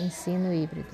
ensino híbrido.